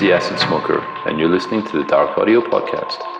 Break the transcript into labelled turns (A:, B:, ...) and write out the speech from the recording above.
A: is the Acid Smoker, and you're listening to the Dark Audio Podcast.